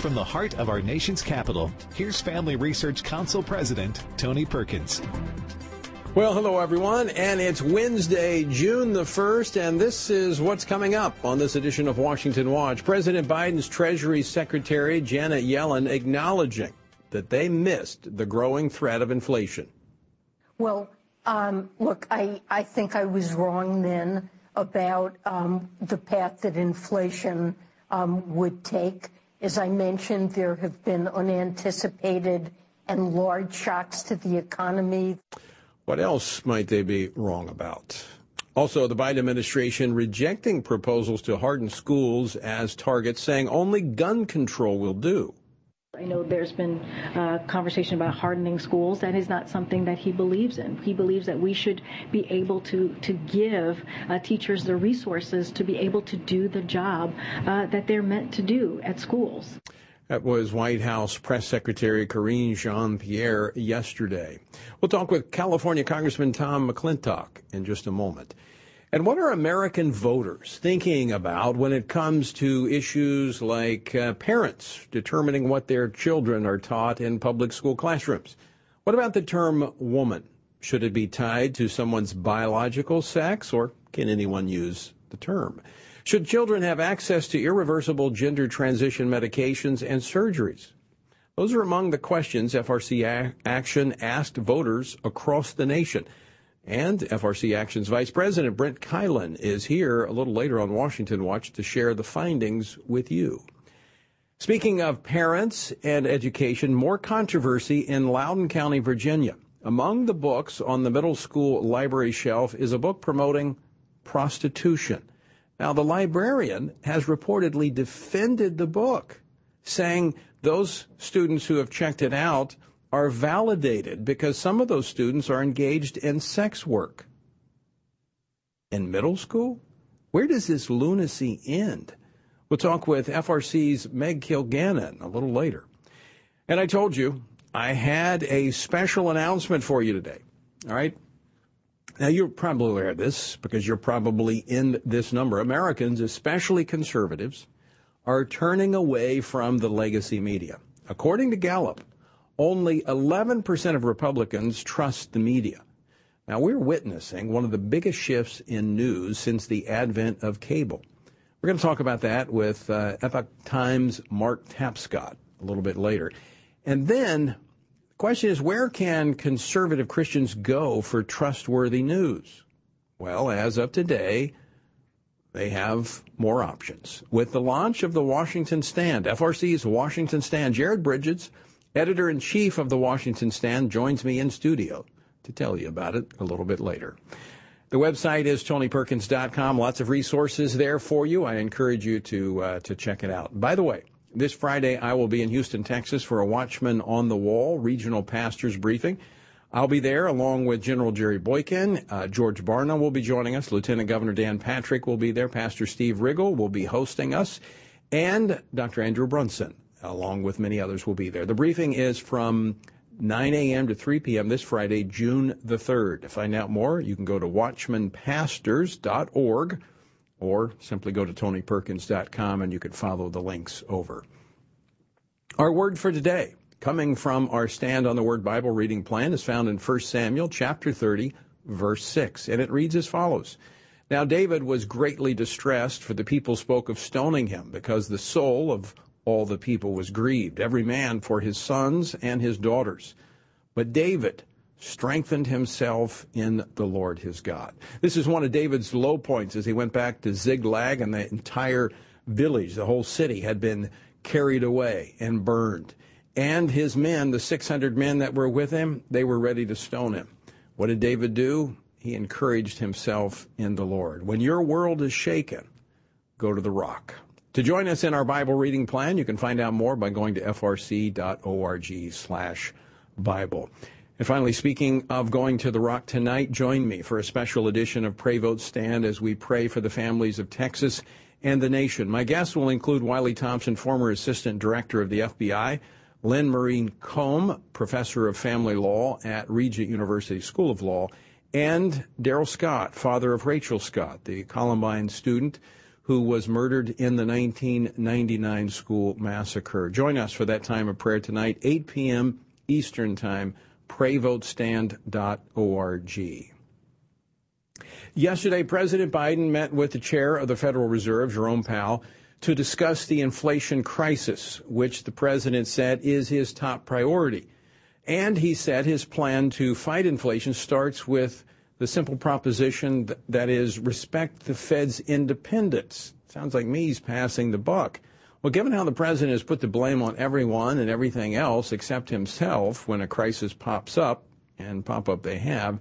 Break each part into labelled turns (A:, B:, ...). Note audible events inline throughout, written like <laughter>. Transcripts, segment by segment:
A: From the heart of our nation's capital, here's Family Research Council President Tony Perkins.
B: Well, hello everyone, and it's Wednesday, June the 1st, and this is what's coming up on this edition of Washington Watch. President Biden's Treasury Secretary Janet Yellen acknowledging that they missed the growing threat of inflation.
C: Well, um, look, I, I think I was wrong then about um, the path that inflation um, would take. As I mentioned, there have been unanticipated and large shocks to the economy.
B: What else might they be wrong about? Also, the Biden administration rejecting proposals to harden schools as targets, saying only gun control will do.
D: I know there's been uh, conversation about hardening schools. That is not something that he believes in. He believes that we should be able to to give uh, teachers the resources to be able to do the job uh, that they're meant to do at schools.
B: That was White House Press Secretary Karine Jean Pierre yesterday. We'll talk with California Congressman Tom McClintock in just a moment. And what are American voters thinking about when it comes to issues like uh, parents determining what their children are taught in public school classrooms? What about the term woman? Should it be tied to someone's biological sex, or can anyone use the term? Should children have access to irreversible gender transition medications and surgeries? Those are among the questions FRC Action asked voters across the nation. And FRC Action's Vice President Brent Keilen is here a little later on Washington Watch to share the findings with you. Speaking of parents and education, more controversy in Loudoun County, Virginia. Among the books on the middle school library shelf is a book promoting prostitution. Now, the librarian has reportedly defended the book, saying those students who have checked it out are validated because some of those students are engaged in sex work. In middle school? Where does this lunacy end? We'll talk with FRC's Meg Kilgannon a little later. And I told you I had a special announcement for you today. All right. Now, you're probably aware of this because you're probably in this number. Americans, especially conservatives, are turning away from the legacy media. According to Gallup, only 11% of Republicans trust the media. Now, we're witnessing one of the biggest shifts in news since the advent of cable. We're going to talk about that with uh, Epoch Times' Mark Tapscott a little bit later. And then the question is where can conservative Christians go for trustworthy news? Well, as of today, they have more options. With the launch of the Washington Stand, FRC's Washington Stand, Jared Bridges editor in chief of the Washington Stand, joins me in studio to tell you about it a little bit later. The website is tonyperkins.com. Lots of resources there for you. I encourage you to uh, to check it out. By the way, this Friday I will be in Houston, Texas for a Watchman on the Wall regional pastors briefing. I'll be there along with General Jerry Boykin. Uh, George Barna will be joining us. Lieutenant Governor Dan Patrick will be there. Pastor Steve Riggle will be hosting us. And Dr. Andrew Brunson along with many others, will be there. The briefing is from 9 a.m. to 3 p.m. this Friday, June the 3rd. To find out more, you can go to watchmanpastors.org or simply go to tonyperkins.com and you can follow the links over. Our word for today, coming from our Stand on the Word Bible reading plan, is found in 1 Samuel chapter 30, verse 6, and it reads as follows. Now David was greatly distressed, for the people spoke of stoning him, because the soul of all the people was grieved, every man for his sons and his daughters. But David strengthened himself in the Lord his God. This is one of David's low points as he went back to Ziklag and the entire village, the whole city had been carried away and burned. And his men, the 600 men that were with him, they were ready to stone him. What did David do? He encouraged himself in the Lord. When your world is shaken, go to the rock. To join us in our Bible reading plan, you can find out more by going to frc.org slash Bible. And finally, speaking of going to the rock tonight, join me for a special edition of Pray Vote Stand as we pray for the families of Texas and the nation. My guests will include Wiley Thompson, former Assistant Director of the FBI, Lynne Marie Kohm, Professor of Family Law at Regent University School of Law, and Darrell Scott, father of Rachel Scott, the Columbine student who was murdered in the 1999 school massacre. Join us for that time of prayer tonight, 8 p.m. Eastern Time, prayvotestand.org. Yesterday, President Biden met with the chair of the Federal Reserve, Jerome Powell, to discuss the inflation crisis, which the president said is his top priority. And he said his plan to fight inflation starts with the simple proposition that is respect the Fed's independence. Sounds like me, he's passing the buck. Well, given how the president has put the blame on everyone and everything else except himself when a crisis pops up, and pop up they have,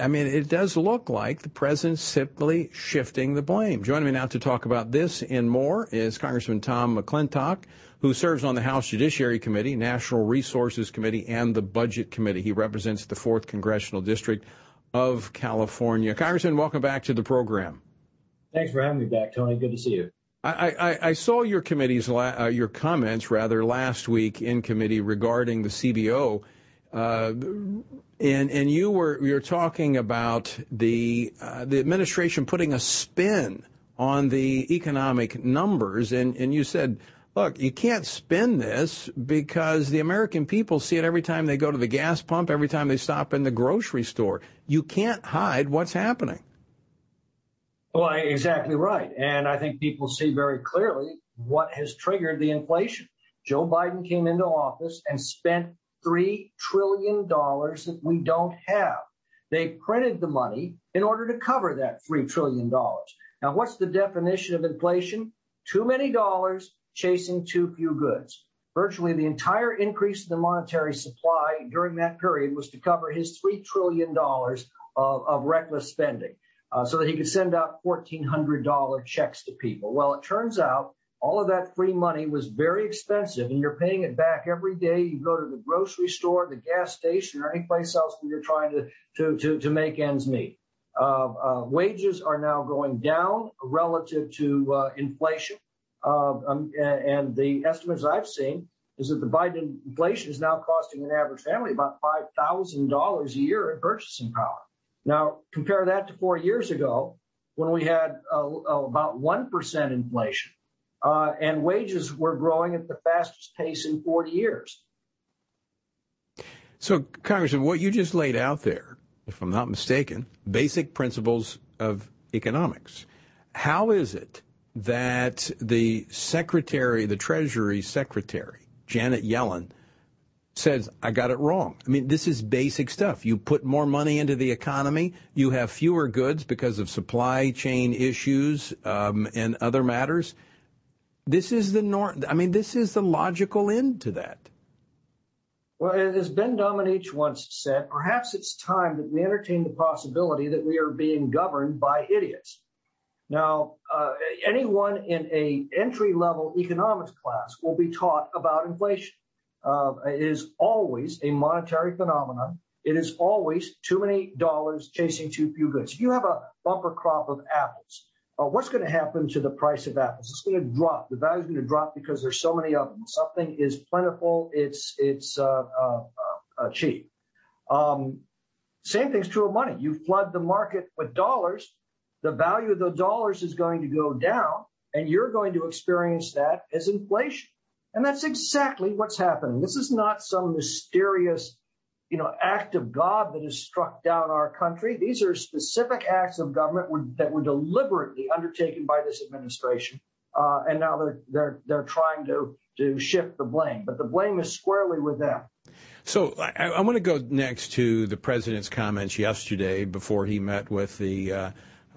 B: I mean, it does look like the president's simply shifting the blame. Joining me now to talk about this and more is Congressman Tom McClintock, who serves on the House Judiciary Committee, Natural Resources Committee, and the Budget Committee. He represents the 4th Congressional District of California. Congressman, welcome back to the program.
E: Thanks for having me back, Tony. Good to see you.
B: I, I, I saw your committee's uh, your comments rather last week in committee regarding the CBO, uh, and and you were you're talking about the uh, the administration putting a spin on the economic numbers, and and you said. Look, you can't spin this because the American people see it every time they go to the gas pump, every time they stop in the grocery store. You can't hide what's happening.
E: Well, exactly right. And I think people see very clearly what has triggered the inflation. Joe Biden came into office and spent $3 trillion that we don't have. They printed the money in order to cover that $3 trillion. Now, what's the definition of inflation? Too many dollars chasing too few goods. Virtually the entire increase in the monetary supply during that period was to cover his $3 trillion of, of reckless spending uh, so that he could send out $1,400 checks to people. Well, it turns out all of that free money was very expensive and you're paying it back every day. You go to the grocery store, the gas station, or any place else where you're trying to, to, to, to make ends meet. Uh, uh, wages are now going down relative to uh, inflation. Um, and the estimates I've seen is that the Biden inflation is now costing an average family about $5,000 a year in purchasing power. Now, compare that to four years ago when we had uh, uh about 1% inflation uh, and wages were growing at the fastest pace in 40 years.
B: So, Congressman, what you just laid out there, if I'm not mistaken, basic principles of economics. How is it that the Secretary, the Treasury Secretary, Janet Yellen, says, I got it wrong. I mean, this is basic stuff. You put more money into the economy, you have fewer goods because of supply chain issues um, and other matters. This is the norm. I mean, this is the logical end to that.
E: Well, as Ben Domenech once said, perhaps it's time that we entertain the possibility that we are being governed by idiots. Now, uh, anyone in a entry level economics class will be taught about inflation uh, is always a monetary phenomenon. It is always too many dollars chasing too few goods. If you have a bumper crop of apples, uh, what's going to happen to the price of apples? It's going to drop. The value is going to drop because there's so many of them. Something is plentiful. It's it's uh, uh, uh cheap. Um, same thing's true of money. You flood the market with dollars, the value of the dollars is going to go down, and you're going to experience that as inflation. And that's exactly what's happening. This is not some mysterious, you know, act of God that has struck down our country. These are specific acts of government that were deliberately undertaken by this administration. Uh, and now they're, they're, they're trying to, to shift the blame, but the blame is squarely with them.
B: So I, I want to go next to the president's comments yesterday before he met with the uh,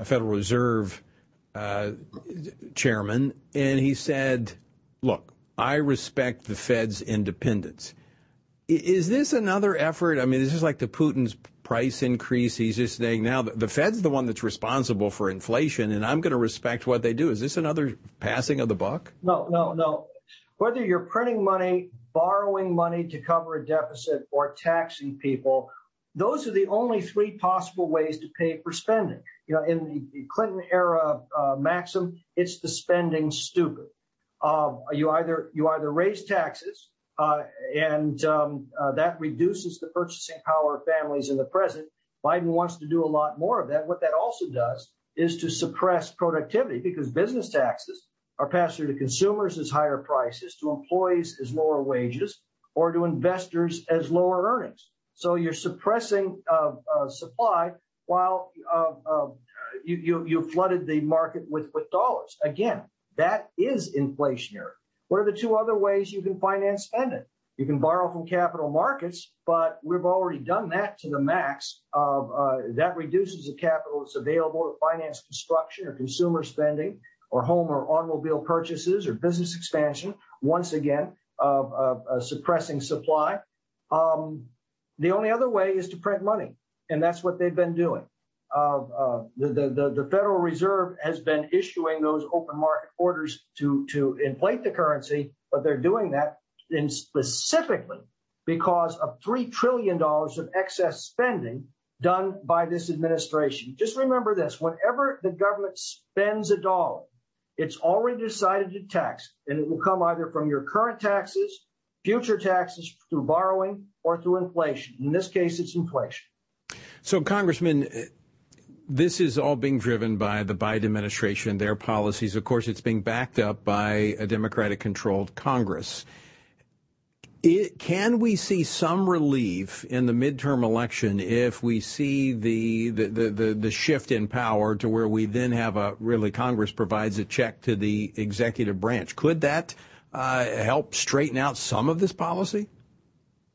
B: Federal Reserve uh, chairman, and he said, "Look, I respect the Fed's independence. Is this another effort? I mean, is this like the Putin's price increase? He's just saying now the Fed's the one that's responsible for inflation, and I'm going to respect what they do. Is this another passing of the buck?
E: No, no, no. Whether you're printing money, borrowing money to cover a deficit, or taxing people, those are the only three possible ways to pay for spending. You know, in the Clinton era uh, maxim, it's the spending stupid. Um, you either you either raise taxes, uh, and um, uh, that reduces the purchasing power of families in the present. Biden wants to do a lot more of that. What that also does is to suppress productivity because business taxes are passed through to consumers as higher prices, to employees as lower wages, or to investors as lower earnings. So you're suppressing uh, uh, supply while uh, you, flooded the market with, dollars. Again, that is inflationary. What are the two other ways you can finance spending? You can borrow from capital markets, but we've already done that to the max. Of, that reduces the capital that's available to finance construction or consumer spending or home or automobile purchases or business expansion. Once again, suppressing supply. The only other way is to print money, and that's what they've been doing. Uh, the, the, Federal Reserve has been issuing those open market orders to inflate the currency, but they're doing that specifically because of $3 trillion of excess spending done by this administration. Just remember this whenever the government spends a dollar, it's already decided to tax, and it will come either from your current taxes, future taxes through borrowing, or through inflation. In this case, it's inflation.
B: So, Congressman, this is all being driven by the Biden administration, their policies. Of course, it's being backed up by a Democratic controlled Congress. It, can we see some relief in the midterm election if we see the, the, the, the, shift in power to where we then have a really Congress provides a check to the executive branch? Could that uh, help straighten out some of this policy?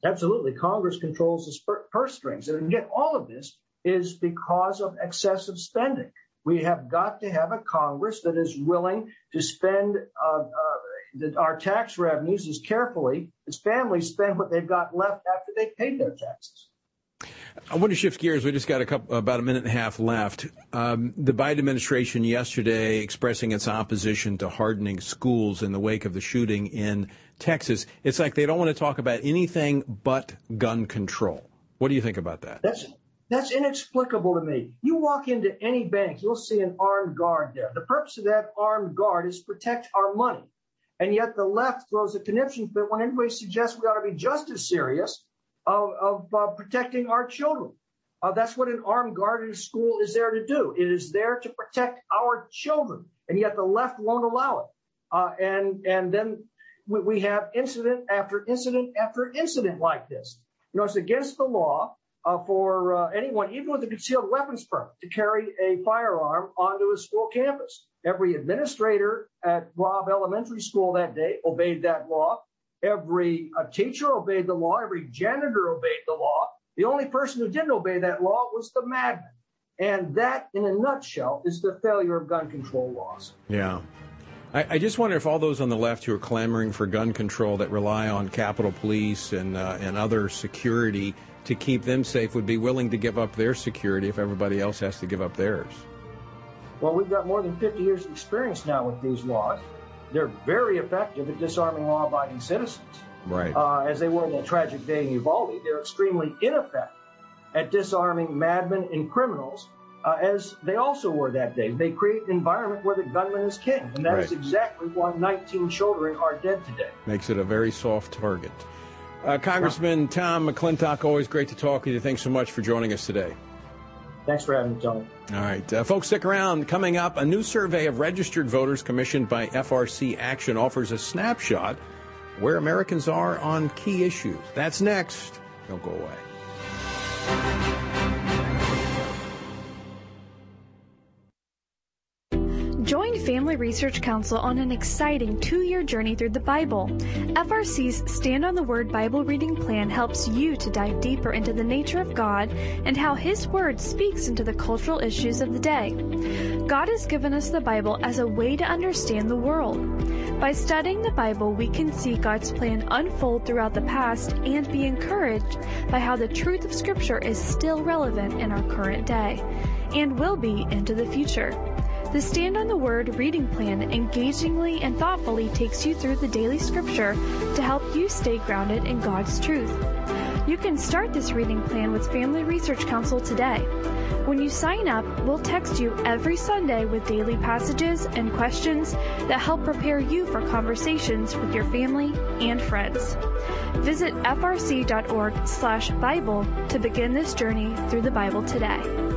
E: Absolutely. Congress controls the purse strings. And yet, all of this is because of excessive spending. We have got to have a Congress that is willing to spend uh, uh, the, our tax revenues as carefully as families spend what they've got left after they've paid their taxes.
B: I want to shift gears. We just got a couple, about a minute and a half left. Um, the Biden administration yesterday expressing its opposition to hardening schools in the wake of the shooting in Texas. It's like they don't want to talk about anything but gun control. What do you think about that?
E: That's that's inexplicable to me. You walk into any bank, you'll see an armed guard there. The purpose of that armed guard is protect our money. And yet the left throws a conniption fit when anybody suggests we ought to be just as serious of, of uh, protecting our children. Uh, that's what an armed guard in a school is there to do. It is there to protect our children, and yet the left won't allow it. Uh, and and then we, we, have incident after incident after incident like this. You know, it's against the law uh, for uh, anyone, even with a concealed weapons permit, to carry a firearm onto a school campus. Every administrator at Robb Elementary School that day obeyed that law. Every uh, teacher obeyed the law. Every janitor obeyed the law. The only person who didn't obey that law was the madman. And that, in a nutshell, is the failure of gun control laws.
B: Yeah. I, I just wonder if all those on the left who are clamoring for gun control that rely on Capitol Police and, uh, and other security to keep them safe would be willing to give up their security if everybody else has to give up theirs.
E: Well, we've got more than 50 years of experience now with these laws. They're very effective at disarming law abiding citizens.
B: Right.
E: Uh, as they were in that tragic day in Uvalde, they're extremely ineffective at disarming madmen and criminals, uh, as they also were that day. They create an environment where the gunman is king, and that right. is exactly why 19 children are dead today.
B: Makes it a very soft target. Uh, Congressman Tom McClintock, always great to talk with you. Thanks so much for joining us today.
E: Thanks for having me, Tony.
B: All right. Uh, folks, stick around. Coming up, a new survey of registered voters commissioned by FRC Action offers a snapshot where Americans are on key issues. That's next. Don't go away.
F: Research Council on an exciting two year journey through the Bible. FRC's Stand on the Word Bible reading plan helps you to dive deeper into the nature of God and how His Word speaks into the cultural issues of the day. God has given us the Bible as a way to understand the world. By studying the Bible, we can see God's plan unfold throughout the past and be encouraged by how the truth of Scripture is still relevant in our current day and will be into the future. The Stand on the Word reading plan engagingly and thoughtfully takes you through the daily scripture to help you stay grounded in God's truth. You can start this reading plan with Family Research Council today. When you sign up, we'll text you every Sunday with daily passages and questions that help prepare you for conversations with your family and friends. Visit frc.org/bible to begin this journey through the Bible today.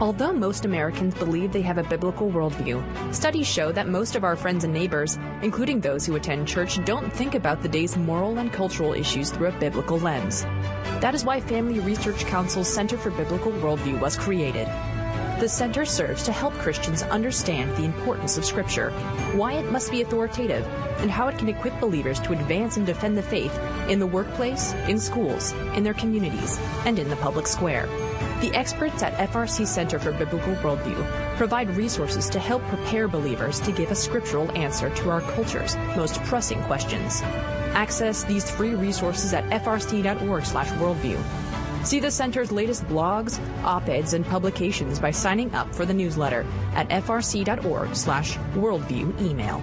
G: Although most Americans believe they have a biblical worldview, studies show that most of our friends and neighbors, including those who attend church, don't think about the day's moral and cultural issues through a biblical lens. That is why Family Research Council's Center for Biblical Worldview was created. The center serves to help Christians understand the importance of Scripture, why it must be authoritative, and how it can equip believers to advance and defend the faith in the workplace, in schools, in their communities, and in the public square. The experts at FRC Center for Biblical Worldview provide resources to help prepare believers to give a scriptural answer to our culture's most pressing questions. Access these free resources at frc.org/worldview See the Center's latest blogs, op-eds, and publications by signing up for the newsletter at frc.org slash worldview email.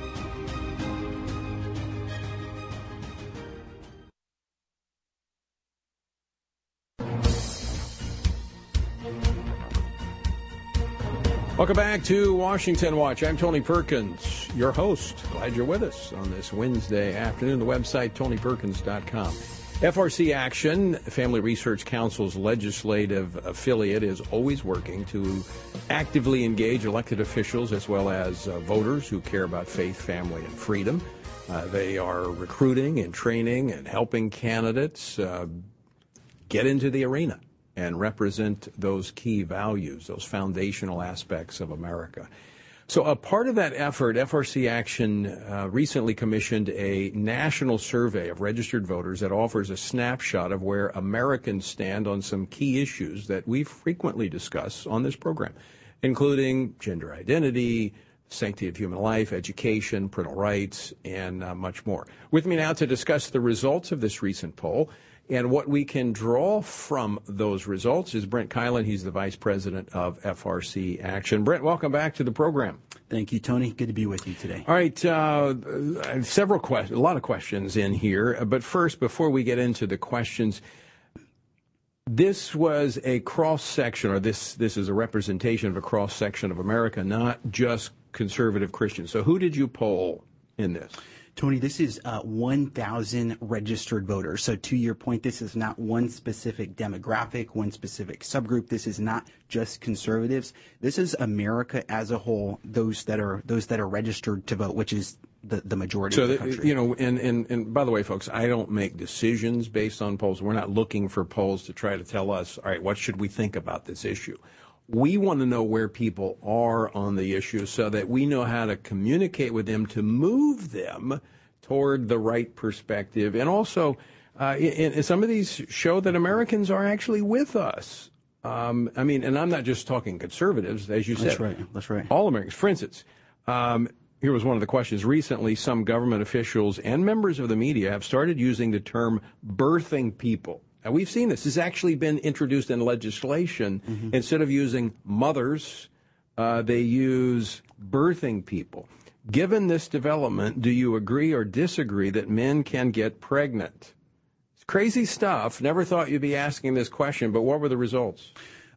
B: Welcome back to Washington Watch. I'm Tony Perkins, your host. Glad you're with us on this Wednesday afternoon. The website, tonyperkins.com. FRC Action, Family Research Council's legislative affiliate, is always working to actively engage elected officials as well as uh, voters who care about faith, family, and freedom. Uh, they are recruiting and training and helping candidates uh, get into the arena and represent those key values, those foundational aspects of America. So, a part of that effort, FRC Action uh, recently commissioned a national survey of registered voters that offers a snapshot of where Americans stand on some key issues that we frequently discuss on this program, including gender identity, sanctity of human life, education, parental rights, and uh, much more. With me now to discuss the results of this recent poll and what we can draw from those results is Brent Keilen. He's the vice president of FRC Action. Brent, welcome back to the program.
H: Thank you, Tony. Good to be with you today.
B: All right, uh, several questions, a lot of questions in here. But first, before we get into the questions, this was a cross section, or this this is a representation of a cross section of America, not just conservative Christians. So, who did you poll in this?
H: Tony, this is uh, 1,000 registered voters. So, to your point, this is not one specific demographic, one specific subgroup. This is not just conservatives. This is America as a whole. Those that are those that are registered to vote, which is the, the majority
B: so
H: of the country.
B: So you know, and, and and by the way, folks, I don't make decisions based on polls. We're not looking for polls to try to tell us, all right, what should we think about this issue we want to know where people are on the issue so that we know how to communicate with them to move them toward the right perspective. And also, uh, in, in some of these show that Americans are actually with us. Um, I mean, and I'm not just talking conservatives, as you said.
H: That's right. That's right.
B: All Americans. For instance, um, here was one of the questions. Recently, some government officials and members of the media have started using the term birthing people and we've seen this. This has actually been introduced in legislation. Mm-hmm. Instead of using mothers, uh, they use birthing people. Given this development, do you agree or disagree that men can get pregnant? It's crazy stuff. Never thought you'd be asking this question, but what were the results?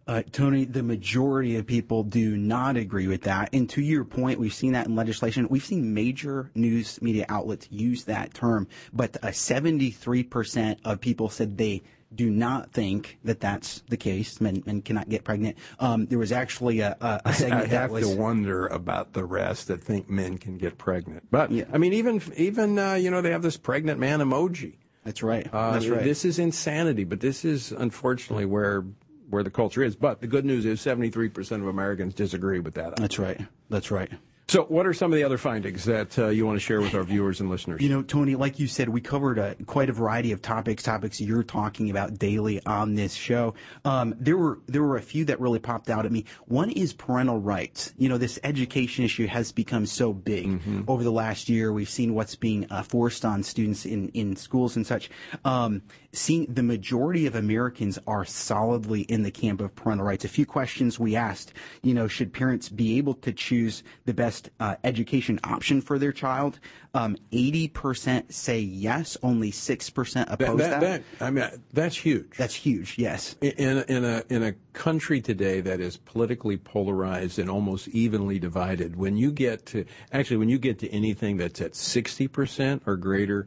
H: Uh, Tony, the majority of people do not agree with that. And to your point, we've seen that in legislation. We've seen major news media outlets use that term, but uh, 73% of people said they do not think that that's the case. Men, men cannot get pregnant. Um, there was actually a, a, a segment
B: I
H: that
B: have
H: was.
B: to wonder about the rest that think men can get pregnant. But yeah. I mean, even even uh, you know they have this pregnant man emoji.
H: That's right.
B: Uh,
H: That's right.
B: This is insanity, but this is unfortunately where where the culture is. But the good news is 73% of Americans disagree with that.
H: That's right. That's right.
B: So, what are some of the other findings that uh, you want to share with our viewers and listeners?
H: You know, Tony, like you said, we covered a, quite a variety of topics, topics you're talking about daily on this show. Um, there were there were a few that really popped out at me. One is parental rights. You know, this education issue has become so big mm-hmm. over the last year. We've seen what's being uh, forced on students in in schools and such. Um, seeing the majority of Americans are solidly in the camp of parental rights. A few questions we asked. You know, should parents be able to choose the best best uh, education option for their child. Um, 80% say yes, only 6% oppose that, that, that.
B: I mean, that's huge.
H: That's huge, yes.
B: In, in, a, in a country today that is politically polarized and almost evenly divided, when you get to, actually, when you get to anything that's at 60% or greater,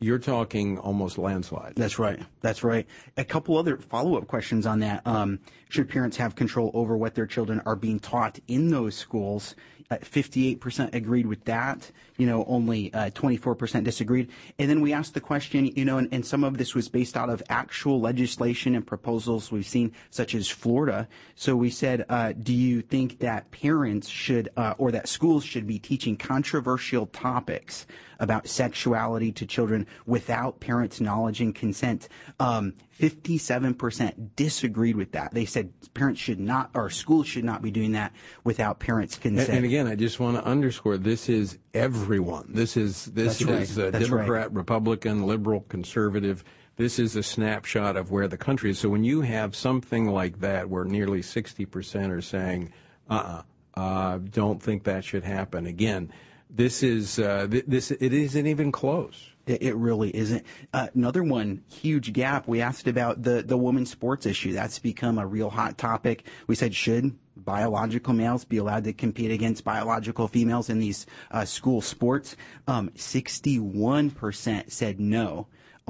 B: you're talking almost landslide.
H: That's right. That's right. A couple other follow up questions on that. Um, should parents have control over what their children are being taught in those schools? 58% agreed with that. You know, only uh, 24% disagreed. And then we asked the question, you know, and, and, some of this was based out of actual legislation and proposals we've seen, such as Florida. So we said, uh, do you think that parents should, uh, or that schools should be teaching controversial topics about sexuality to children without parents' knowledge and consent? Um, 57% disagreed with that. They said parents should not, or schools should not be doing that without parents' consent.
B: And, and again, I just want to underscore this is everyone. This is this That's is right. Democrat, right. Republican, liberal, conservative. This is a snapshot of where the country is. So when you have something like that, where nearly 60% are saying, uh-uh, uh, don't think that should happen. Again, this is uh, this it isn't even close.
H: It really isn't. Uh, another one, huge gap. We asked about the, the women's sports issue. That's become a real hot topic. We said, should biological males be allowed to compete against biological females in these uh, school sports? Um, 61% said no.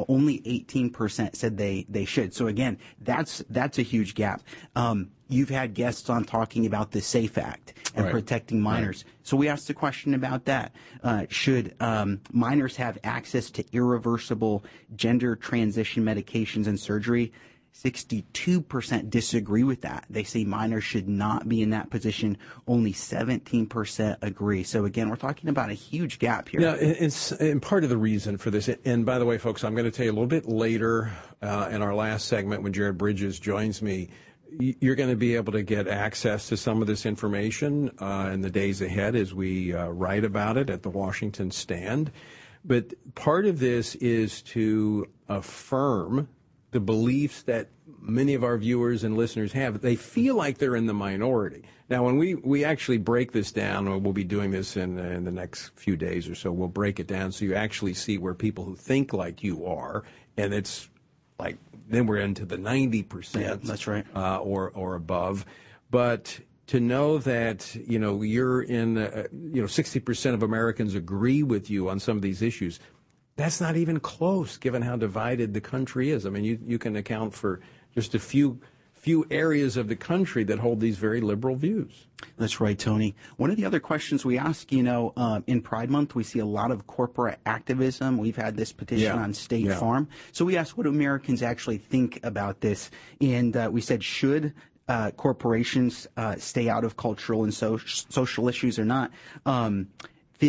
H: Only 18% said they, they should. So again, that's, that's a huge gap. Um, you've had guests on talking about the SAFE Act and right. protecting minors. Right. So we asked the question about that. Uh, should um, minors have access to irreversible gender transition medications and surgery? 62% disagree with that. They say minors should not be in that position. Only 17% agree. So again, we're talking about a huge gap here.
B: Yeah, it's and part of the reason for this. And by the way, folks, I'm going to tell you a little bit later uh, in our last segment when Jared Bridges joins me you're going to be able to get access to some of this information uh, in the days ahead as we uh, write about it at the Washington stand. But part of this is to affirm the beliefs that many of our viewers and listeners have. They feel like they're in the minority. Now, when we, we actually break this down, we'll be doing this in, in the next few days or so, we'll break it down so you actually see where people who think like you are, and it's like then we're into the 90%.
H: Yeah, that's right.
B: Uh, or, or above. But to know that, you know, you're in, uh, you know, 60% of Americans agree with you on some of these issues, that's not even close given how divided the country is. I mean, you, you can account for just a few few areas of the country that hold these very liberal views.
H: That's right, Tony. One of the other questions we ask, you know, uh, in Pride Month, we see a lot of corporate activism. We've had this petition yeah. on State yeah. Farm. So we asked what Americans actually think about this. And uh, we said, should uh, corporations uh, stay out of cultural and so- social issues or not? Um,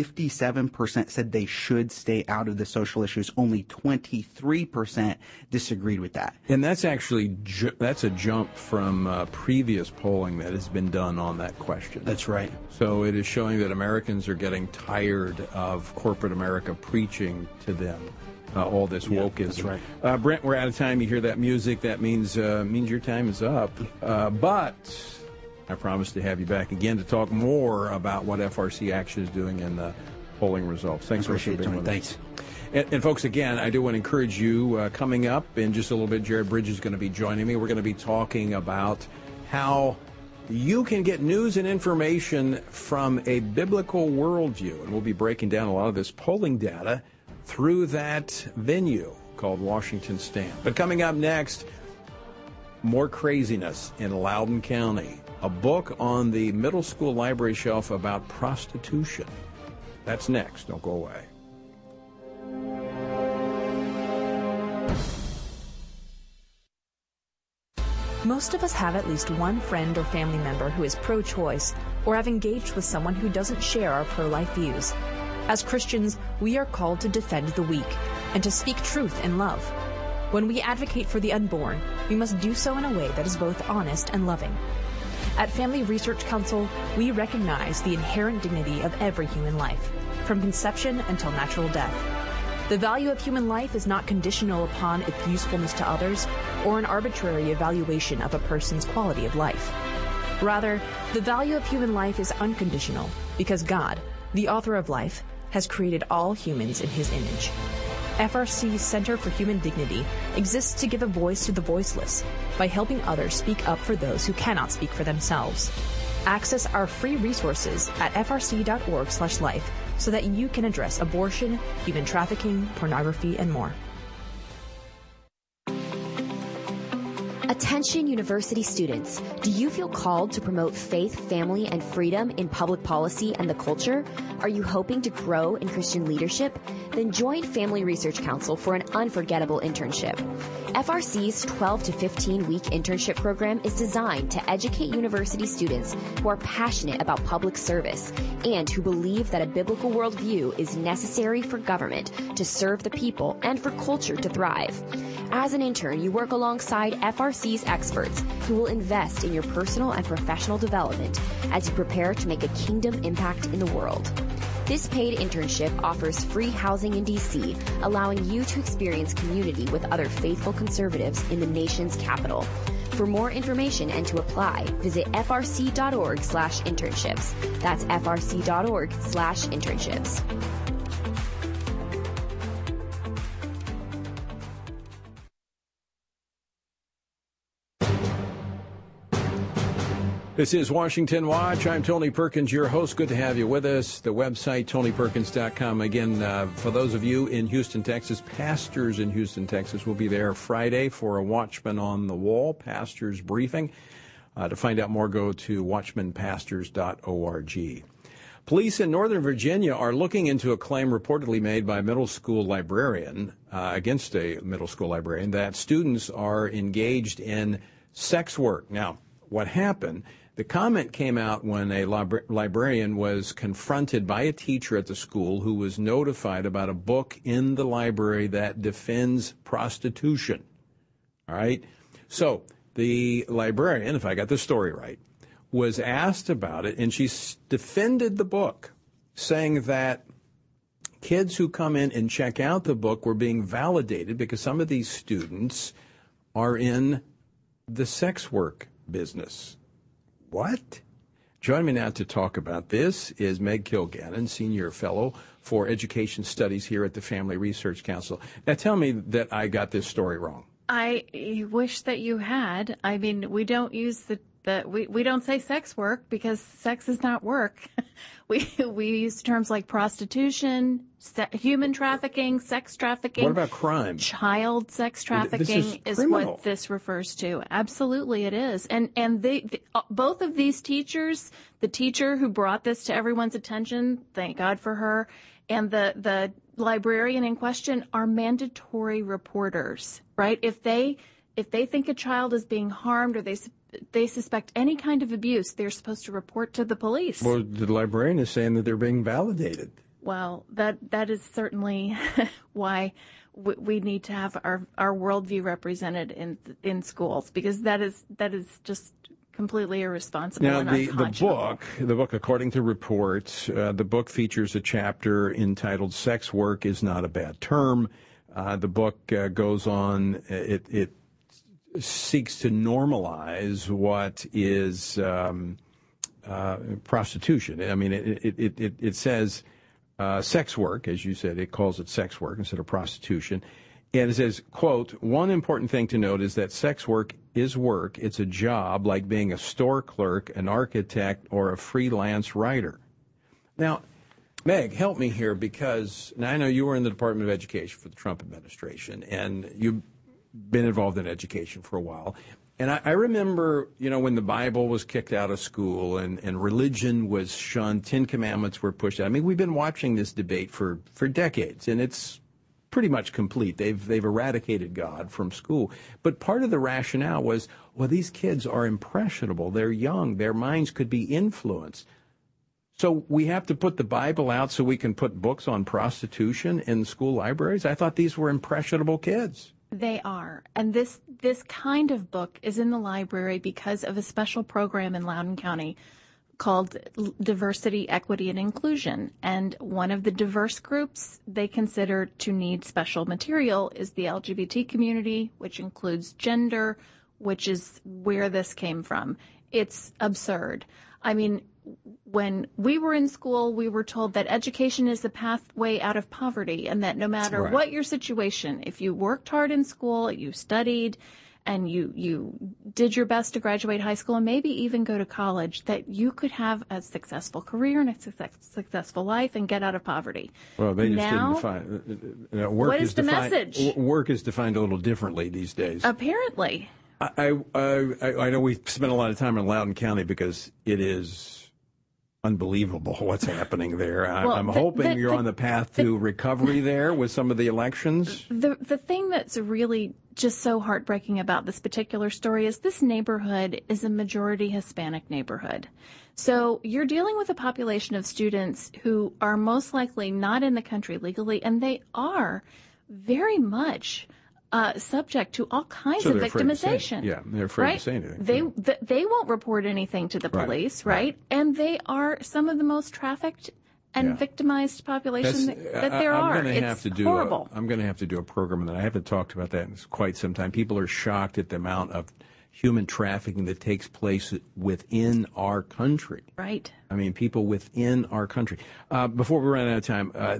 H: 57% said they should stay out of the social issues. Only 23% disagreed with that.
B: And that's actually ju- that's a jump from uh, previous polling that has been done on that question.
H: That's right.
B: So it is showing that Americans are getting tired of corporate America preaching to them. Uh, all this yeah, wokeism.
H: That's right.
B: Uh, Brent, we're out of time. You hear that music? That means uh, means your time is up. Uh, but I promise to have you back again to talk more about what FRC Action is doing and the polling results. Thanks
H: for being
B: with
H: us. Thanks.
B: And, and, folks, again, I do want to encourage you uh, coming up in just a little bit. Jared Bridges is going to be joining me. We're going to be talking about how you can get news and information from a biblical worldview. And we'll be breaking down a lot of this polling data through that venue called Washington Stand. But coming up next, more craziness in Loudoun County a book on the middle school library shelf about prostitution. That's next. Don't go away.
G: Most of us have at least one friend or family member who is pro choice or have engaged with someone who doesn't share our pro life views. As Christians, we are called to defend the weak and to speak truth in love. When we advocate for the unborn, we must do so in a way that is both honest and loving. At Family Research Council, we recognize the inherent dignity of every human life, from conception until natural death. The value of human life is not conditional upon its usefulness to others or an arbitrary evaluation of a person's quality of life. Rather, the value of human life is unconditional because God, the author of life, has created all humans in his image. FRC's Center for Human Dignity exists to give a voice to the voiceless by helping others speak up for those who cannot speak for themselves. Access our free resources at frc.org/life so that you can address abortion, human trafficking, pornography, and more.
I: Attention university students, do you feel called to promote faith, family, and freedom in public policy and the culture? Are you hoping to grow in Christian leadership? Then join Family Research Council for an unforgettable internship. FRC's 12 to 15 week internship program is designed to educate university students who are passionate about public service and who believe that a biblical worldview is necessary for government to serve the people and for culture to thrive. As an intern, you work alongside FRC's experts who will invest in your personal and professional development as you prepare to make a kingdom impact in the world. This paid internship offers free housing in DC, allowing you to experience community with other faithful conservatives in the nation's capital. For more information and to apply, visit frc.org slash internships. That's frc.org slash internships.
B: This is Washington Watch. I'm Tony Perkins, your host. Good to have you with us. The website, tonyperkins.com. Again, uh, for those of you in Houston, Texas, pastors in Houston, Texas will be there Friday for a Watchman on the Wall, pastors briefing. Uh, to find out more, go to watchmanpastors.org. Police in Northern Virginia are looking into a claim reportedly made by a middle school librarian uh, against a middle school librarian that students are engaged in sex work. Now, what happened? The comment came out when a libra- librarian was confronted by a teacher at the school who was notified about a book in the library that defends prostitution. All right? So, the librarian, if I got the story right, was asked about it and she defended the book, saying that kids who come in and check out the book were being validated because some of these students are in the sex work business. What? Joining me now to talk about this is Meg Kilgannon, Senior Fellow for Education Studies here at the Family Research Council. Now tell me that I got this story wrong.
J: I wish that you had. I mean, we don't use the, the we, we don't say sex work because sex is not work. <laughs> we we use terms like prostitution, se- human trafficking, sex trafficking.
B: What about crime?
J: Child sex trafficking
B: is
J: is, what this refers to. Absolutely, it is. And and they, the, uh, both of these teachers, the teacher who brought this to everyone's attention, thank God for her, and the the librarian in question are mandatory reporters, right? If they if they think a child is being harmed or they they suspect any kind of abuse, they're supposed to report to the police.
B: Well, the librarian is saying that they're being validated.
J: Well, that that is certainly <laughs> why we, we need to have our our worldview represented in in schools because that is that is just completely irresponsible
B: Now, the, the book, the book, according to reports, uh, the book features a chapter entitled "Sex Work is Not a Bad Term." Uh, the book uh, goes on; it, it seeks to normalize what is um, uh, prostitution. I mean, it it, it, it says uh, sex work, as you said, it calls it sex work instead of prostitution. And it says, quote, one important thing to note is that sex work is work. It's a job like being a store clerk, an architect, or a freelance writer. Now, Meg, help me here because now I know you were in the Department of Education for the Trump administration and you've been involved in education for a while. And I, I remember, you know, when the Bible was kicked out of school and, and religion was shunned, Ten Commandments were pushed out. I mean, we've been watching this debate for, for decades and it's pretty much complete. They've they've eradicated God from school. But part of the rationale was, Well, these kids are impressionable. They're young. Their minds could be influenced. So we have to put the Bible out so we can put books on prostitution in school libraries. I thought these were impressionable kids.
J: They are. And this this kind of book is in the library because of a special program in Loudoun County called Diversity, Equity, and Inclusion. And one of the diverse groups they consider to need special material is the LGBT community, which includes gender, which is where this came from. It's absurd. I mean, when we were in school, we were told that education is the pathway out of poverty and that no matter right. what your situation, if you worked hard in school, you studied, and you you did your best to graduate high school and maybe even go to college, that you could have a successful career and a success, successful life and get out of poverty.
B: Well, they just now, didn't define uh, uh, work
J: what is,
B: is
J: the
B: defined,
J: message?
B: Work is defined a little differently these days.
J: Apparently.
B: I, I, I know we spent a lot of time in Loudoun County because it is unbelievable what's happening there. I, am hoping the, you're the, on the path to the, recovery there with some of the elections.
J: The the thing that's really just so heartbreaking about this particular story is this neighborhood is a majority Hispanic neighborhood. So you're dealing with a population of students who are most likely not in the country legally, and they are very much uh, subject to all kinds
B: so
J: of victimization.
B: yeah, they're afraid
J: right?
B: to say anything.
J: They th- they won't report anything to the police, right? right? And they are some of the most trafficked and yeah. victimized population that, that, there
B: I, I'm
J: are.
B: Gonna
J: it's
B: have to
J: horrible.
B: A, I'm going to have to do a program that I haven't talked about that in quite some time. People are shocked at the amount of human trafficking that takes place within our country.
J: Right.
B: I mean, people within our country. Uh, before we run out of time, uh,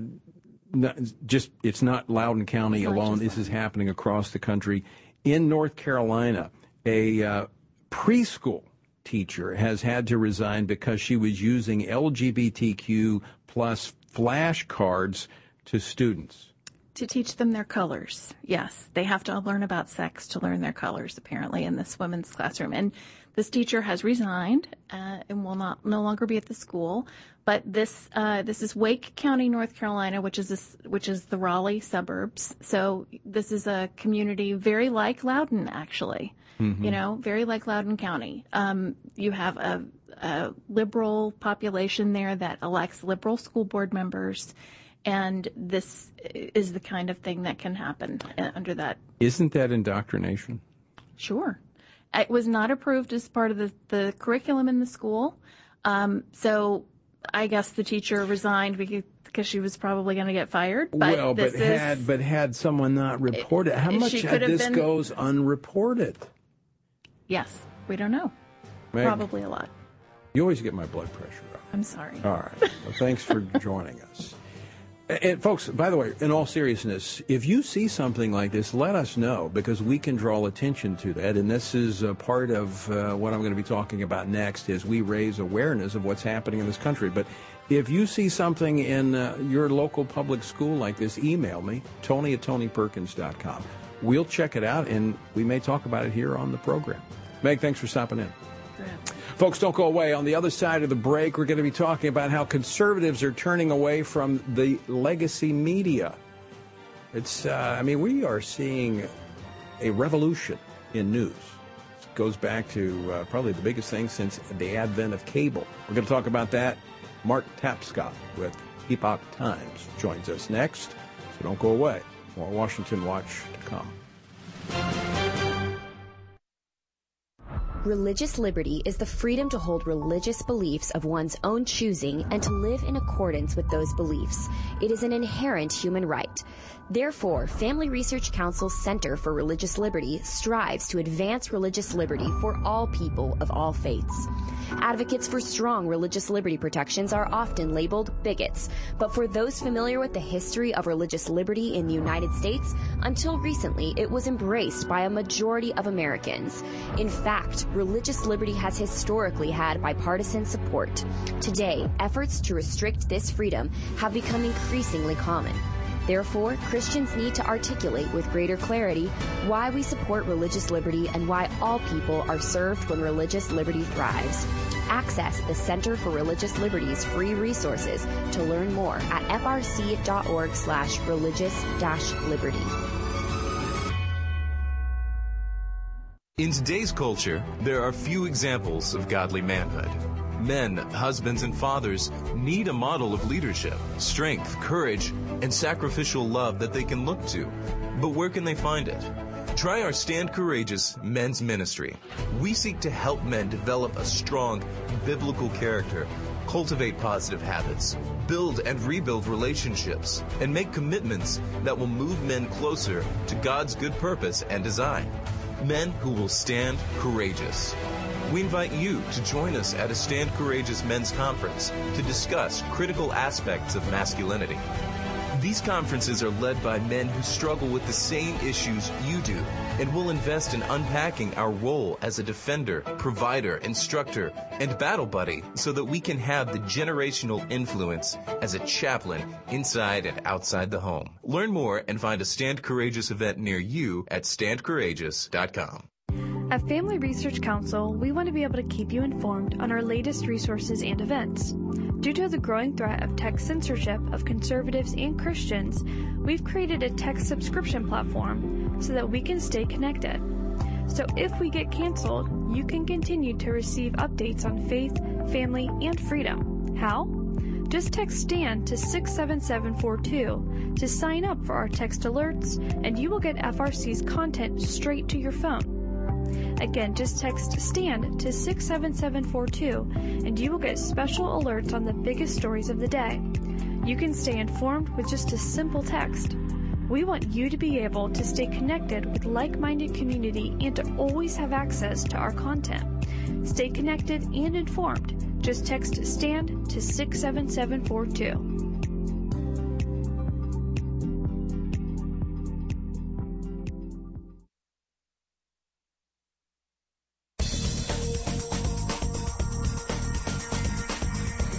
B: just it's not Loudoun County alone. This is happening across the country. In North Carolina, a uh, preschool teacher has had to resign because she was using LGBTQ plus flashcards to students.
J: To teach them their colors. Yes, they have to learn about sex to learn their colors, apparently, in this women's classroom. And this teacher has resigned uh, and will not no longer be at the school. But this uh, this is Wake County, North Carolina, which is this, which is the Raleigh suburbs. So this is a community very like Loudoun, actually. Mm-hmm. You know, very like Loudoun County. Um, you have a, a liberal population there that elects liberal school board members and this is the kind of thing that can happen uh, under that.
B: Isn't that indoctrination?
J: Sure. It was not approved as part of the, the curriculum in the school. Um, so I guess the teacher resigned because because she was probably going to get fired. But
B: well, but is, had but had someone not reported, how much of this been, goes unreported?
J: Yes, we don't know. Maybe. Probably a lot.
B: You always get my blood pressure up.
J: I'm sorry.
B: All right. Well, thanks for <laughs> joining us. And folks, by the way, in all seriousness, if you see something like this, let us know because we can draw attention to that. And this is a part of uh, what I'm going to be talking about next as we raise awareness of what's happening in this country. But if you see something in uh, your local public school like this, email me, tony at tonyperkins.com. We'll check it out and we may talk about it here on the program. Meg, thanks for stopping in. Folks, don't go away. On the other side of the break, we're going to be talking about how conservatives are turning away from the legacy media. It's, uh, I mean, we are seeing a revolution in news. It goes back to uh, probably the biggest thing since the advent of cable. We're going to talk about that. Mark Tapscott with Epoch Times joins us next. So don't go away. More Washington Watch to come.
I: Religious liberty is the freedom to hold religious beliefs of one's own choosing and to live in accordance with those beliefs. It is an inherent human right. Therefore, Family Research Council's Center for Religious Liberty strives to advance religious liberty for all people of all faiths. Advocates for strong religious liberty protections are often labeled bigots, but for those familiar with the history of religious liberty in the United States, until recently it was embraced by a majority of Americans. In fact, religious liberty has historically had bipartisan support. Today, efforts to restrict this freedom have become increasingly common. Therefore, Christians need to articulate with greater clarity why we support religious liberty and why all people are served when religious liberty thrives. Access the Center for Religious Liberty's free resources to learn more at frc.org slash religious-liberty.
K: In today's culture, there are few examples of godly manhood. Men, husbands, and fathers need a model of leadership, strength, courage, and sacrificial love that they can look to. But where can they find it? Try our Stand Courageous Men's Ministry. We seek to help men develop a strong biblical character, cultivate positive habits, build and rebuild relationships, and make commitments that will move men closer to God's good purpose and design men who will stand courageous. We invite you to join us at a Stand Courageous Men's Conference to discuss critical aspects of masculinity. These conferences are led by men who struggle with the same issues you do and will invest in unpacking our role as a defender, provider, instructor, and battle buddy so that we can have the generational influence as a chaplain inside and outside the home. Learn more and find a Stand Courageous event near you at standcourageous.com.
F: At Family Research Council, we want to be able to keep you informed on our latest resources and events. Due to the growing threat of tech censorship of conservatives and Christians, we've created a tech subscription platform so that we can stay connected. So if we get canceled, you can continue to receive updates on faith, family, and freedom. How? Just text STAND to 67742 to sign up for our text alerts, and you will get FRC's content straight to your phone. Again, just text STAND to 67742 and you will get special alerts on the biggest stories of the day. You can stay informed with just a simple text. We want you to be able to stay connected with like-minded community and to always have access to our content. Stay connected and informed. Just text STAND to 67742.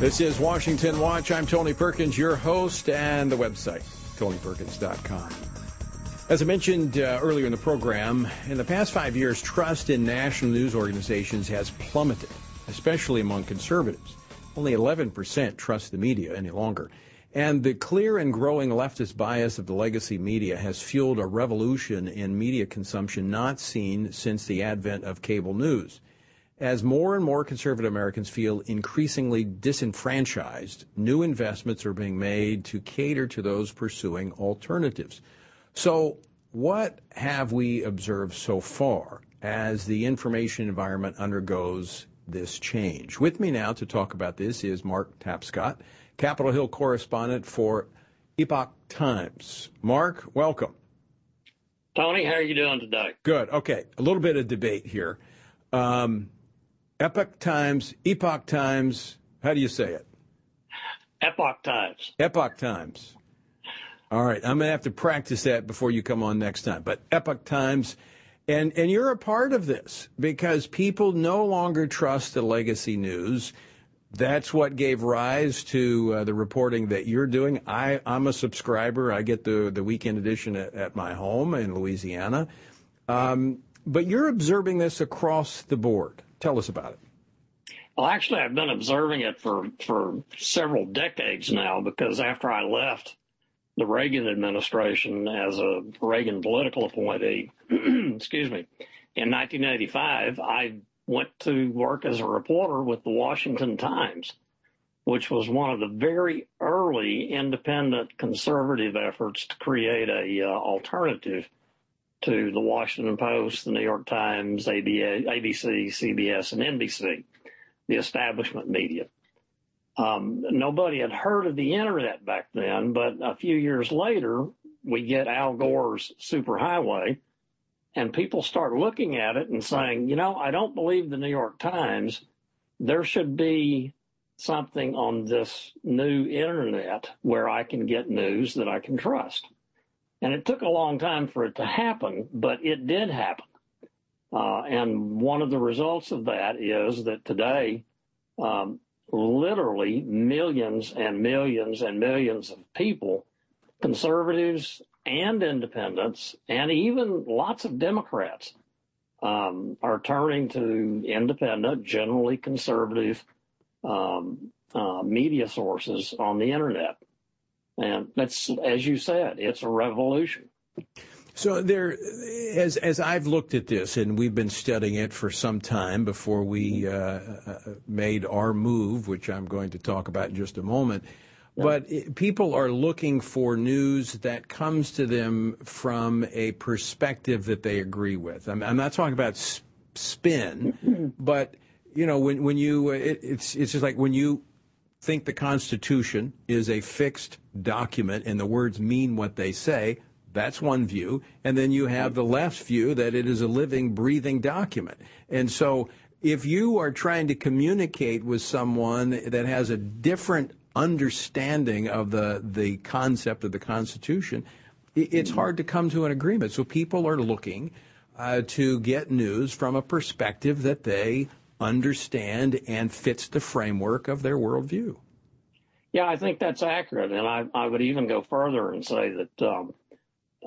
B: This is Washington Watch. I'm Tony Perkins, your host, and the website, tonyperkins.com. As I mentioned uh, earlier in the program, in the past five years, trust in national news organizations has plummeted, especially among conservatives. Only 11% trust the media any longer. And the clear and growing leftist bias of the legacy media has fueled a revolution in media consumption not seen since the advent of cable news. As more and more conservative Americans feel increasingly disenfranchised, new investments are being made to cater to those pursuing alternatives. So, what have we observed so far as the information environment undergoes this change? With me now to talk about this is Mark Tapscott, Capitol Hill correspondent for Epoch Times. Mark, welcome.
L: Tony, how are you doing today?
B: Good. Okay, a little bit of debate here. Um, Epoch Times, Epoch Times. How do you say it?
L: Epoch Times.
B: Epoch Times. All right, I'm going to have to practice that before you come on next time. But Epoch Times, and and you're a part of this because people no longer trust the legacy news. That's what gave rise to uh, the reporting that you're doing. I, I'm a subscriber. I get the the weekend edition at, at my home in Louisiana. Um, but you're observing this across the board. Tell us about it.
L: Well, actually, I've been observing it for, for several decades now because after I left the Reagan administration as a Reagan political appointee, <clears throat> excuse me, in 1985, I went to work as a reporter with the Washington Times, which was one of the very early independent conservative efforts to create a uh, alternative to the Washington Post, the New York Times, ABC, CBS, and NBC, the establishment media. Um, nobody had heard of the internet back then, but a few years later, we get Al Gore's superhighway, and people start looking at it and saying, you know, I don't believe the New York Times. There should be something on this new internet where I can get news that I can trust. And it took a long time for it to happen, but it did happen. Uh, and one of the results of that is that today, um, literally millions and millions and millions of people, conservatives and independents, and even lots of Democrats, um, are turning to independent, generally conservative um, uh, media sources on the internet. And that's, as you said, it's a revolution.
B: So there, as as I've looked at this, and we've been studying it for some time before we uh, uh, made our move, which I'm going to talk about in just a moment. But people are looking for news that comes to them from a perspective that they agree with. I'm, I'm not talking about spin, but you know, when when you it, it's it's just like when you think the Constitution is a fixed document and the words mean what they say that's one view. And then you have the left view that it is a living, breathing document. And so if you are trying to communicate with someone that has a different understanding of the, the concept of the Constitution, it's hard to come to an agreement. So people are looking uh, to get news from a perspective that they understand and fits the framework of their worldview.
L: Yeah, I think that's accurate. And I, I would even go further and say that um,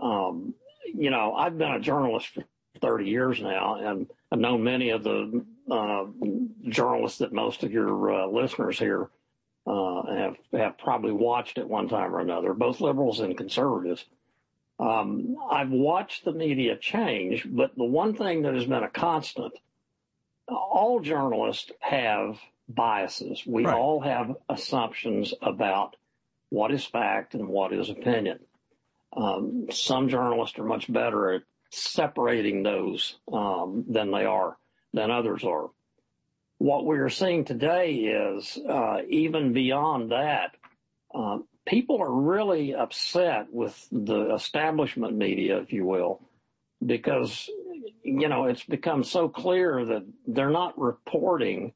L: um, you know, I've been a journalist for 30 years now, and I've known many of the uh, journalists that most of your uh, listeners here uh, have have probably watched at one time or another, both liberals and conservatives. Um, I've watched the media change, but the one thing that has been a constant: all journalists have biases. We right. all have assumptions about what is fact and what is opinion. Um, some journalists are much better at separating those um, than they are than others are. What we are seeing today is uh, even beyond that, uh, people are really upset with the establishment media, if you will, because you know it's become so clear that they're not reporting.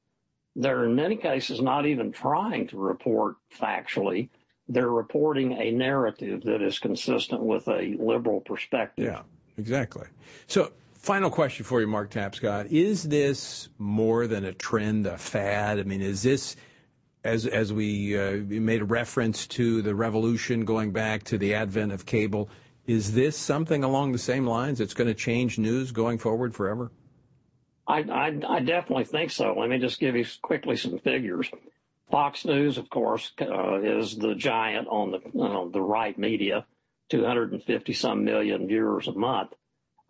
L: They're in many cases not even trying to report factually they're reporting a narrative that is consistent with a liberal perspective.
B: Yeah, exactly. So, final question for you, Mark Tapscott: Is this more than a trend, a fad? I mean, is this as as we uh, made a reference to the revolution going back to the advent of cable? Is this something along the same lines that's going to change news going forward forever?
L: I, I, I definitely think so. Let me just give you quickly some figures. Fox News, of course, uh, is the giant on the uh, the right media, 250 some million viewers a month.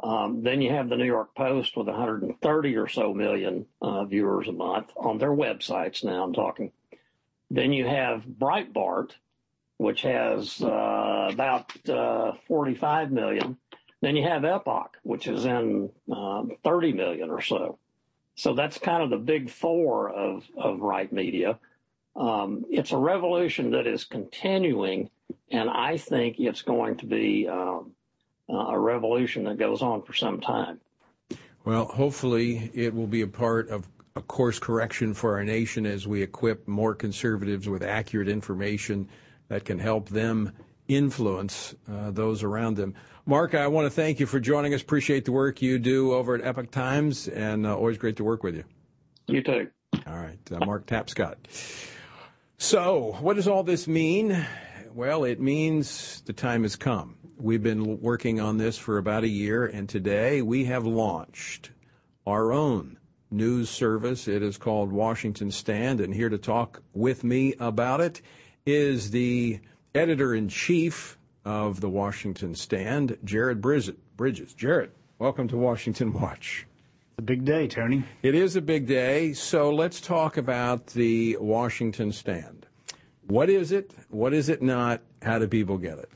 L: Um, then you have the New York Post with 130 or so million uh, viewers a month on their websites. Now I'm talking. Then you have Breitbart, which has uh, about uh, 45 million. Then you have Epoch, which is in um, 30 million or so. So that's kind of the big four of, of right media. Um, it's a revolution that is continuing, and I think it's going to be um, a revolution that goes on for some time.
B: Well, hopefully, it will be a part of a course correction for our nation as we equip more conservatives with accurate information that can help them influence uh, those around them. Mark, I want to thank you for joining us. Appreciate the work you do over at Epoch Times, and uh, always great to work with you.
L: You too.
B: All right, uh, Mark Tapscott. So, what does all this mean? Well, it means the time has come. We've been working on this for about a year, and today we have launched our own news service. It is called Washington Stand, and here to talk with me about it is the editor in chief of the Washington Stand, Jared Bridges. Jared, welcome to Washington Watch.
M: It's a big day, Tony.
B: It is a big day. So let's talk about the Washington stand. What is it? What is it not? How do people get it?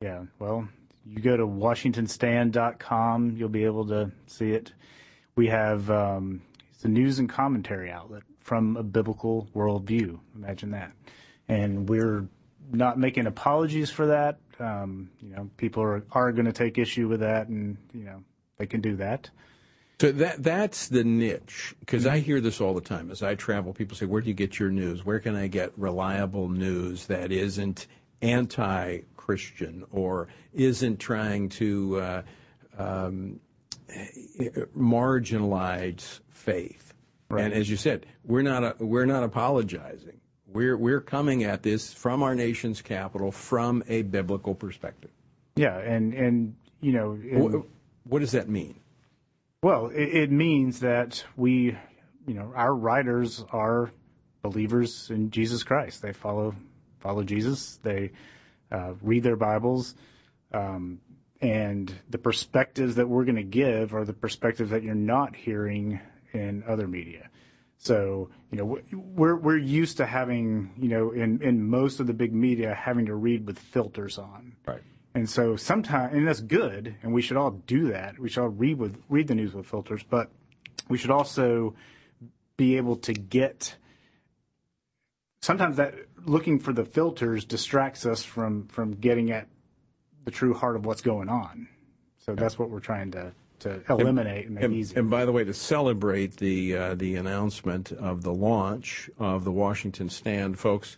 M: Yeah, well, you go to WashingtonStand.com, you'll be able to see it. We have um, it's a news and commentary outlet from a biblical worldview. Imagine that. And we're not making apologies for that. Um, you know, people are, are going to take issue with that, and, you know, they can do that.
B: So that that's the niche because I hear this all the time as I travel. People say, "Where do you get your news? Where can I get reliable news that isn't anti-Christian or isn't trying to uh, um, marginalize faith?" Right. And as you said, we're not we're not apologizing. We're we're coming at this from our nation's capital from a biblical perspective.
M: Yeah, and and you know,
B: what, what does that mean?
M: Well, it, it means that we, you know, our writers are believers in Jesus Christ. They follow follow Jesus. They uh, read their Bibles, um, and the perspectives that we're going to give are the perspectives that you're not hearing in other media. So, you know, we're we're used to having, you know, in in most of the big media having to read with filters on.
B: Right.
M: And so sometimes, and that's good, and we should all do that. We should all read with read the news with filters, but we should also be able to get. Sometimes that looking for the filters distracts us from from getting at the true heart of what's going on. So that's what we're trying to to eliminate and, and make
B: and,
M: easy.
B: And by the way, to celebrate the uh, the announcement of the launch of the Washington Stand, folks,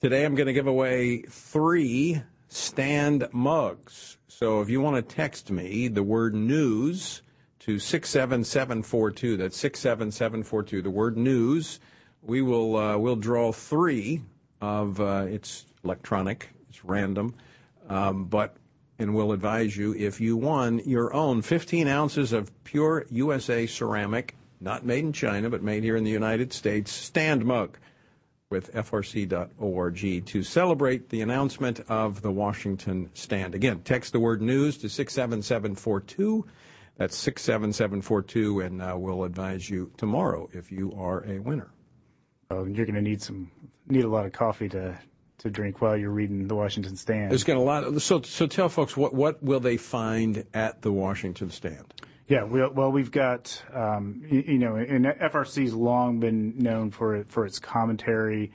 B: today I'm going to give away three stand mugs. So if you want to text me the word news to 67742, that's 67742, the word news, we will uh, we'll draw three of uh, it's electronic, it's random, um, but and we'll advise you if you won your own 15 ounces of pure USA ceramic, not made in China, but made here in the United States, stand mug with frc.org to celebrate the announcement of the Washington stand. Again, text the word news to 67742. That's 67742, and uh, we'll advise you tomorrow if you are a winner.
M: Oh, you're going to need some need a lot of coffee to to drink while you're reading the Washington Stand.
B: There's going to a lot. Of, so so tell folks what what will they find at the Washington Stand?
M: Yeah, we, well, we've got um, you, you, know, and FRC's long been known for for its commentary,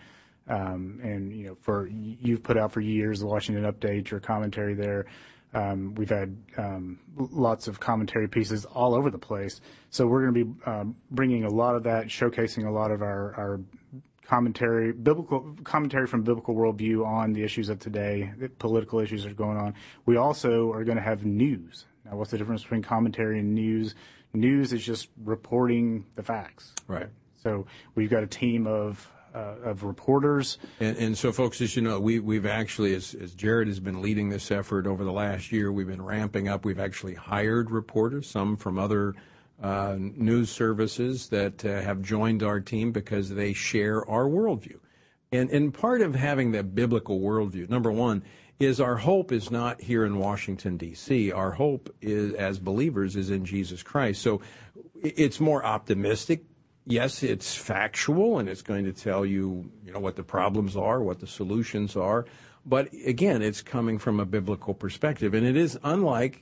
M: um, and you know, for you've put out for years the Washington Update, your commentary there. Um, we've had um, lots of commentary pieces all over the place. So we're going to be um, bringing a lot of that, showcasing a lot of our, our commentary, biblical commentary from biblical worldview on the issues of today, the political issues that are going on. We also are going to have news. Now, what's the difference between commentary and news? News is just reporting the facts.
B: Right.
M: So we've got a team of uh, of reporters.
B: And, and, so, folks, as you know, we, we've actually, as, as Jared has been leading this effort over the last year, we've been ramping up. We've actually hired reporters, some from other uh, news services that uh, have joined our team because they share our worldview. And, and part of having that biblical worldview, number one, is our hope is not here in Washington, D.C. Our hope is, as believers is in Jesus Christ. So it's more optimistic. Yes, it's factual and it's going to tell you, you know, what the problems are, what the solutions are. But again, it's coming from a biblical perspective. And it is unlike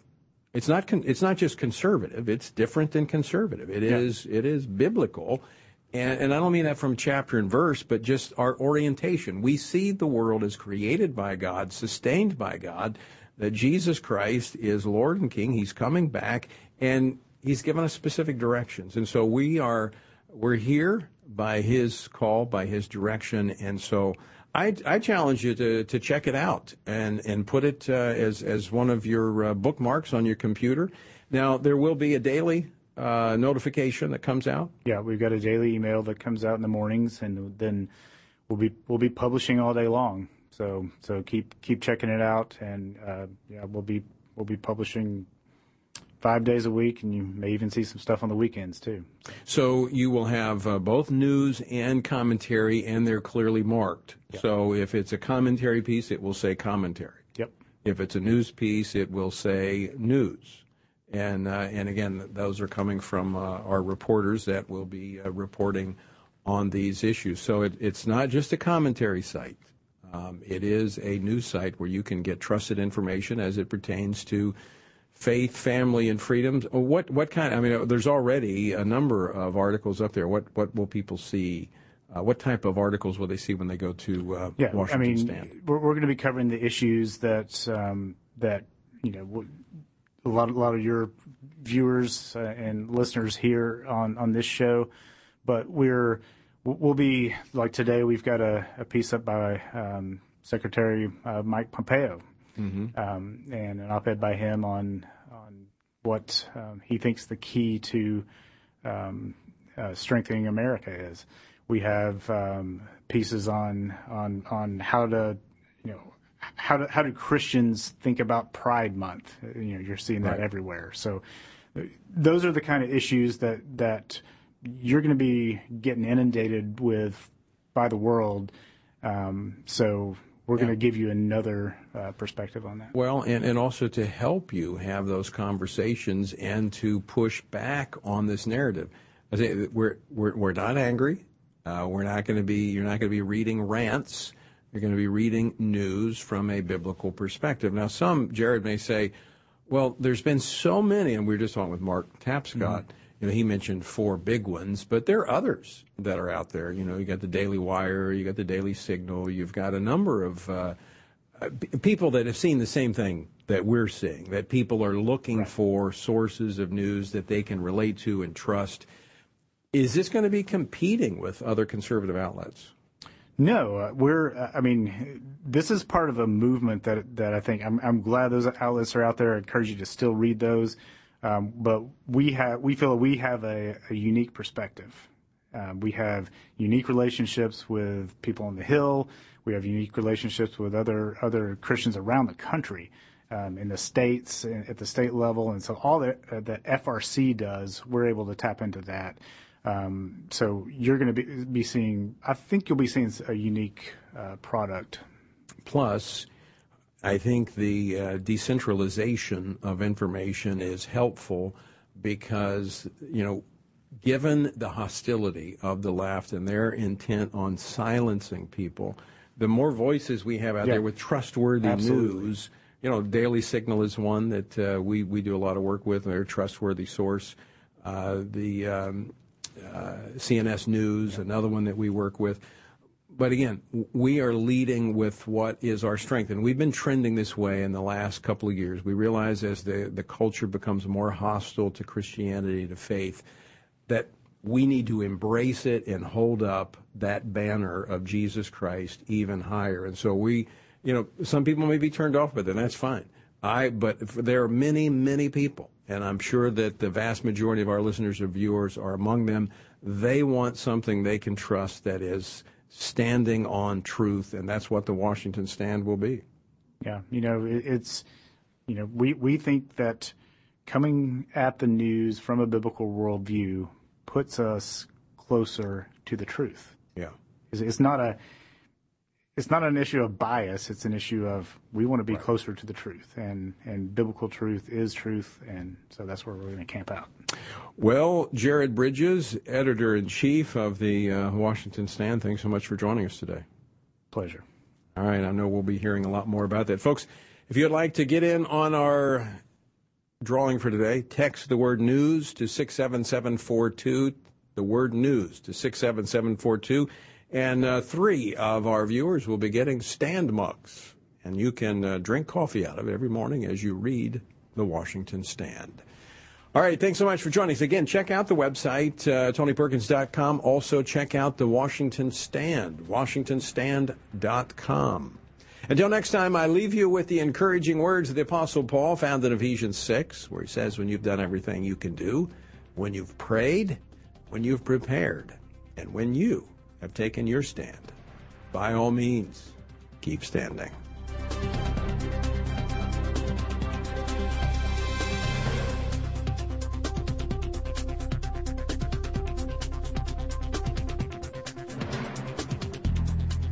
B: it's not con- it's not just conservative. It's different than conservative. It
M: yeah.
B: is it is biblical, and, and I don't mean that from chapter and verse, but just our orientation. We see the world as created by God, sustained by God. That Jesus Christ is Lord and King. He's coming back, and He's given us specific directions. And so we are we're here by His call, by His direction, and so I, I challenge you to, to check it out and, and put it uh, as, as one of your uh, bookmarks on your computer. Now, there will be a daily uh, notification that comes out.
M: Yeah, we've got a daily email that comes out in the mornings, and then we'll be we'll be publishing all day long. So so keep keep checking it out, and uh, yeah, we'll be we'll be publishing five days a week, and you may even see some stuff on the weekends too.
B: So you will have uh, both news and commentary, and they're clearly marked. Yep. So if it's a commentary piece, it will say commentary.
M: Yep.
B: If it's a news piece, it will say news. And uh, and again, those are coming from uh, our reporters that will be uh, reporting on these issues. So it, it's not just a commentary site. Um, it is a news site where you can get trusted information as it pertains to faith, family, and freedoms. What what kind? I mean, there's already a number of articles up there. What what will people see? Uh, what type of articles will they see when they go to uh,
M: yeah,
B: Washington
M: I mean,
B: Stand?
M: We're, we're going to be covering the issues that um, that you know a lot a lot of your viewers uh, and listeners here on on this show, but we're we'll be like today. We've got a, a piece up by um, Secretary uh, Mike Pompeo mm-hmm. um, and an op-ed by him on on what um, he thinks the key to um, uh, strengthening America is. We have um, pieces on on on how to you know how do how do Christians think about Pride Month? You know, you're seeing that right. everywhere. So those are the kind of issues that that you're going to be getting inundated with by the world. Um, so we're going to give you another uh, perspective on that.
B: Well, and, and also to help you have those conversations and to push back on this narrative. I say we're, we're, we're not angry. Uh, we're not going to be, you're not going to be reading rants. You're going to be reading news from a biblical perspective. Now, some, Jared may say, well, there's been so many, and we were just talking with Mark Tapscott. Mm-hmm. You know, he mentioned four big ones, but there are others that are out there. You know, you got the Daily Wire, you got the Daily Signal, you've got a number of uh, people that have seen the same thing that we're seeing. That people are looking right. for sources of news that they can relate to and trust. Is this going to be competing with other conservative outlets?
M: No, uh, we're. Uh, I mean, this is part of a movement that that I think I'm, I'm glad those outlets are out there. I encourage you to still read those, but we have we feel we have a, unique perspective. Um, we have unique relationships with people on the Hill. We have unique relationships with other Christians around the country, um, in the states, at the state level, and so all that uh, that FRC does, we're able to tap into that. Um, so you're going to be, be seeing, I think you'll be seeing a unique uh, product.
B: Plus, I think the uh, decentralization of information is helpful because, you know, given the hostility of the left and their intent on silencing people, the more voices we have out yeah. there with trustworthy Absolutely. news, you know, Daily Signal is one that uh, we, we do a lot of work with. They're a trustworthy source. Uh, the um, uh, CNS News, another one that we work with. But again, we are leading with what is our strength. And we've been trending this way in the last couple of years. We realize as the, the culture becomes more hostile to Christianity, to faith, that we need to embrace it and hold up that banner of Jesus Christ even higher. And so we, you know, some people may be turned off by that, and that's fine. I, but there are many, many people and I'm sure that the vast majority of our listeners or viewers are among them. They want something they can trust that is standing on truth, and that's what the Washington stand will be.
M: Yeah, you know, it's, you know, we, we think that coming at the news from a biblical worldview puts us closer to the truth.
B: Yeah.
M: It's, it's not a, it's not an issue of bias. It's an issue of we want to be right. closer to the truth, and and biblical truth is truth, and so that's where we're going to camp out.
B: Well, Jared Bridges, editor in chief of the uh, Washington Stand, thanks so much for joining us today.
M: Pleasure.
B: All right, I know we'll be hearing a lot more about that, folks. If you'd like to get in on our drawing for today, text the word news to 67742, the word news to 67742. And uh, three of our viewers will be getting stand mugs. And you can uh, drink coffee out of it every morning as you read the Washington Stand. All right, thanks so much for joining us. Again, check out the website, uh, TonyPerkins.com. Also, check out the Washington Stand, WashingtonStand.com. Until next time, I leave you with the encouraging words of the Apostle Paul found in Ephesians 6, where he says, When you've done everything you can do, when you've prayed, when you've prepared, and when you have taken your stand, by all means, keep standing.